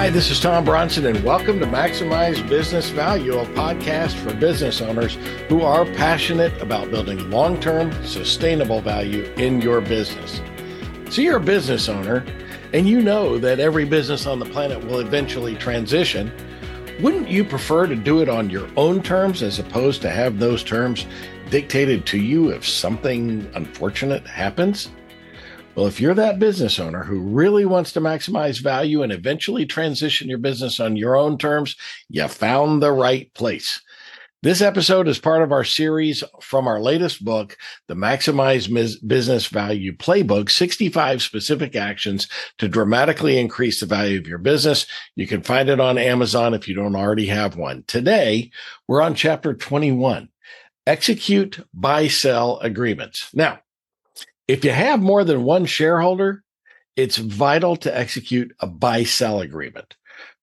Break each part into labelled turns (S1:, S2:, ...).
S1: Hi, this is Tom Bronson, and welcome to Maximize Business Value, a podcast for business owners who are passionate about building long term, sustainable value in your business. So, you're a business owner, and you know that every business on the planet will eventually transition. Wouldn't you prefer to do it on your own terms as opposed to have those terms dictated to you if something unfortunate happens? Well, if you're that business owner who really wants to maximize value and eventually transition your business on your own terms, you found the right place. This episode is part of our series from our latest book, The Maximize Business Value Playbook 65 Specific Actions to Dramatically Increase the Value of Your Business. You can find it on Amazon if you don't already have one. Today, we're on chapter 21 Execute Buy Sell Agreements. Now, if you have more than one shareholder, it's vital to execute a buy sell agreement.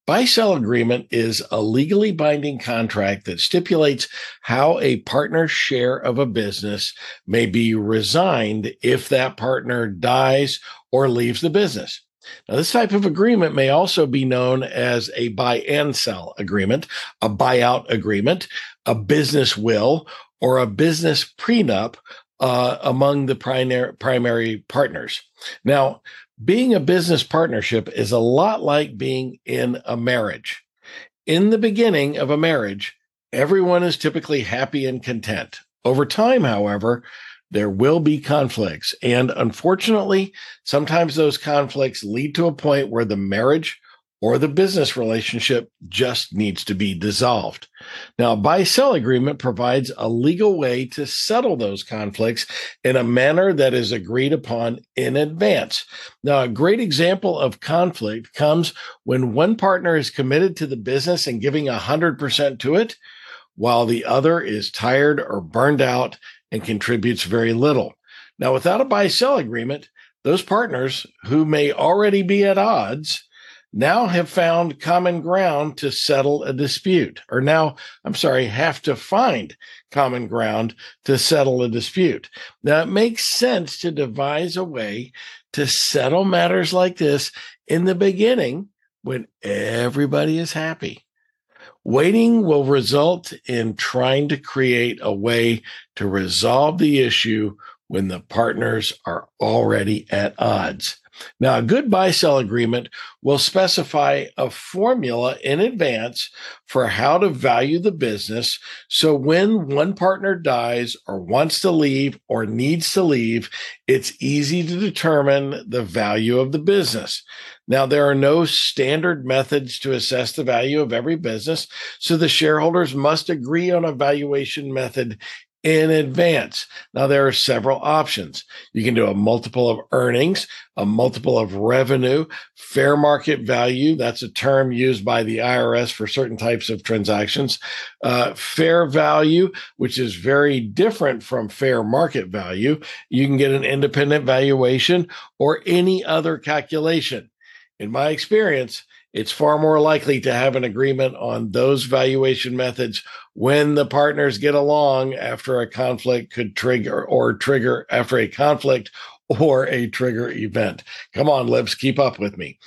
S1: Buy sell agreement is a legally binding contract that stipulates how a partner's share of a business may be resigned if that partner dies or leaves the business. Now, this type of agreement may also be known as a buy and sell agreement, a buyout agreement, a business will, or a business prenup uh, among the primary primary partners. Now, being a business partnership is a lot like being in a marriage. In the beginning of a marriage, everyone is typically happy and content. Over time, however, there will be conflicts. And unfortunately, sometimes those conflicts lead to a point where the marriage or the business relationship just needs to be dissolved. Now, a buy sell agreement provides a legal way to settle those conflicts in a manner that is agreed upon in advance. Now, a great example of conflict comes when one partner is committed to the business and giving 100% to it, while the other is tired or burned out and contributes very little. Now, without a buy sell agreement, those partners who may already be at odds now have found common ground to settle a dispute, or now, I'm sorry, have to find common ground to settle a dispute. Now, it makes sense to devise a way to settle matters like this in the beginning when everybody is happy. Waiting will result in trying to create a way to resolve the issue when the partners are already at odds. Now, a good buy sell agreement will specify a formula in advance for how to value the business. So when one partner dies or wants to leave or needs to leave, it's easy to determine the value of the business. Now, there are no standard methods to assess the value of every business. So the shareholders must agree on a valuation method in advance. Now, there are several options. You can do a multiple of earnings, a multiple of revenue, fair market value. That's a term used by the IRS for certain types of transactions. Uh, fair value, which is very different from fair market value. You can get an independent valuation or any other calculation. In my experience, it's far more likely to have an agreement on those valuation methods when the partners get along after a conflict could trigger or trigger after a conflict or a trigger event. Come on, Libs, keep up with me.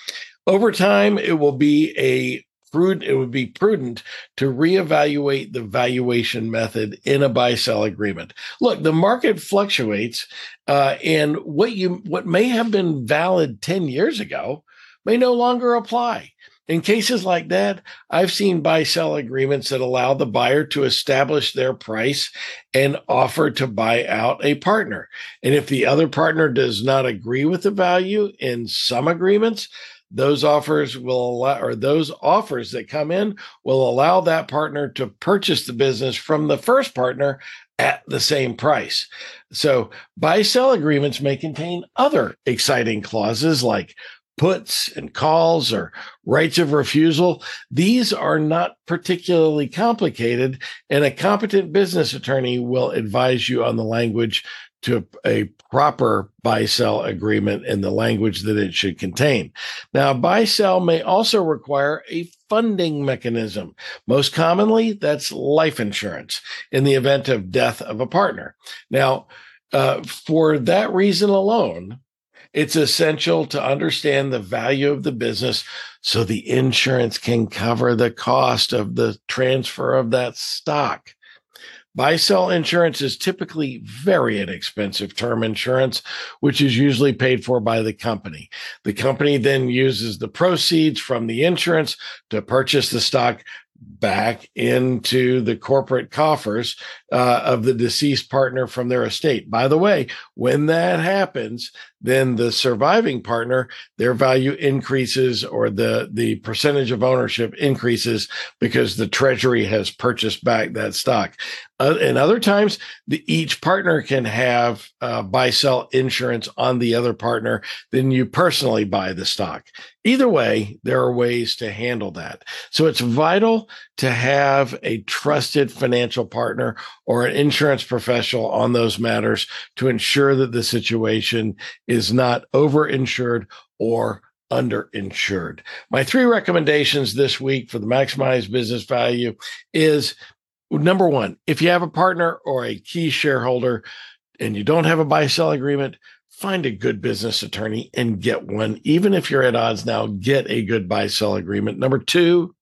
S1: Over time, it will be a prudent, it would be prudent to reevaluate the valuation method in a buy sell agreement. Look, the market fluctuates, uh, and what you what may have been valid 10 years ago may no longer apply. In cases like that, I've seen buy sell agreements that allow the buyer to establish their price and offer to buy out a partner. And if the other partner does not agree with the value in some agreements, those offers will allow, or those offers that come in will allow that partner to purchase the business from the first partner at the same price. So buy sell agreements may contain other exciting clauses like puts and calls or rights of refusal. These are not particularly complicated, and a competent business attorney will advise you on the language to a proper buy sell agreement and the language that it should contain. Now, buy sell may also require a funding mechanism. Most commonly, that's life insurance in the event of death of a partner. Now, uh, for that reason alone, it's essential to understand the value of the business so the insurance can cover the cost of the transfer of that stock. Buy sell insurance is typically very inexpensive term insurance, which is usually paid for by the company. The company then uses the proceeds from the insurance to purchase the stock back into the corporate coffers uh, of the deceased partner from their estate. By the way, when that happens, then the surviving partner, their value increases or the, the percentage of ownership increases because the treasury has purchased back that stock. Uh, and other times, the, each partner can have uh, buy sell insurance on the other partner. Then you personally buy the stock. Either way, there are ways to handle that. So it's vital to have a trusted financial partner or an insurance professional on those matters to ensure that the situation is not overinsured or underinsured. My three recommendations this week for the maximize business value is number one, if you have a partner or a key shareholder and you don't have a buy sell agreement, find a good business attorney and get one. Even if you're at odds now, get a good buy sell agreement. Number two,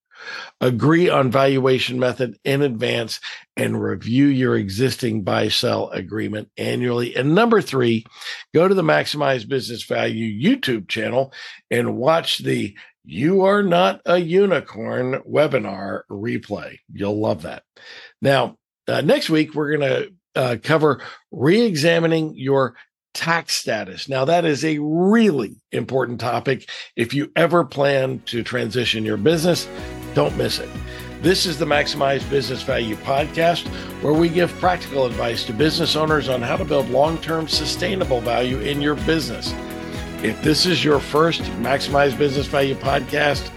S1: agree on valuation method in advance and review your existing buy sell agreement annually. And number three, go to the Maximize Business Value YouTube channel and watch the You Are Not a Unicorn webinar replay. You'll love that. Now, uh, next week, we're going to uh, cover re examining your tax status. Now, that is a really important topic. If you ever plan to transition your business, don't miss it. This is the Maximize Business Value podcast, where we give practical advice to business owners on how to build long term sustainable value in your business. If this is your first Maximize Business Value podcast,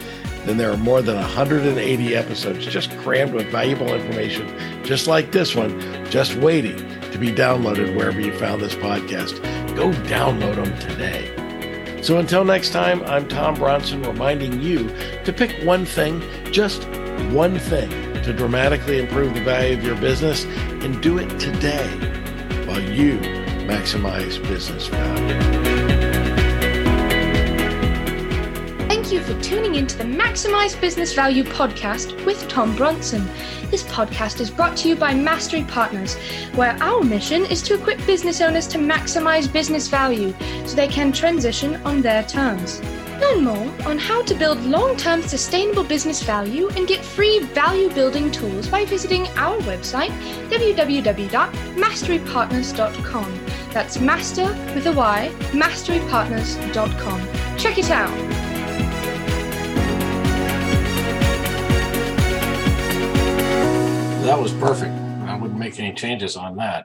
S1: then there are more than 180 episodes just crammed with valuable information, just like this one, just waiting to be downloaded wherever you found this podcast. Go download them today. So until next time, I'm Tom Bronson reminding you to pick one thing, just one thing, to dramatically improve the value of your business and do it today while you maximize business value.
S2: Thank you for tuning in to the Maximize Business Value podcast with Tom Bronson. This podcast is brought to you by Mastery Partners, where our mission is to equip business owners to maximize business value so they can transition on their terms. Learn more on how to build long term sustainable business value and get free value building tools by visiting our website, www.masterypartners.com. That's master with a Y, masterypartners.com. Check it out.
S1: That was perfect. I wouldn't make any changes on that.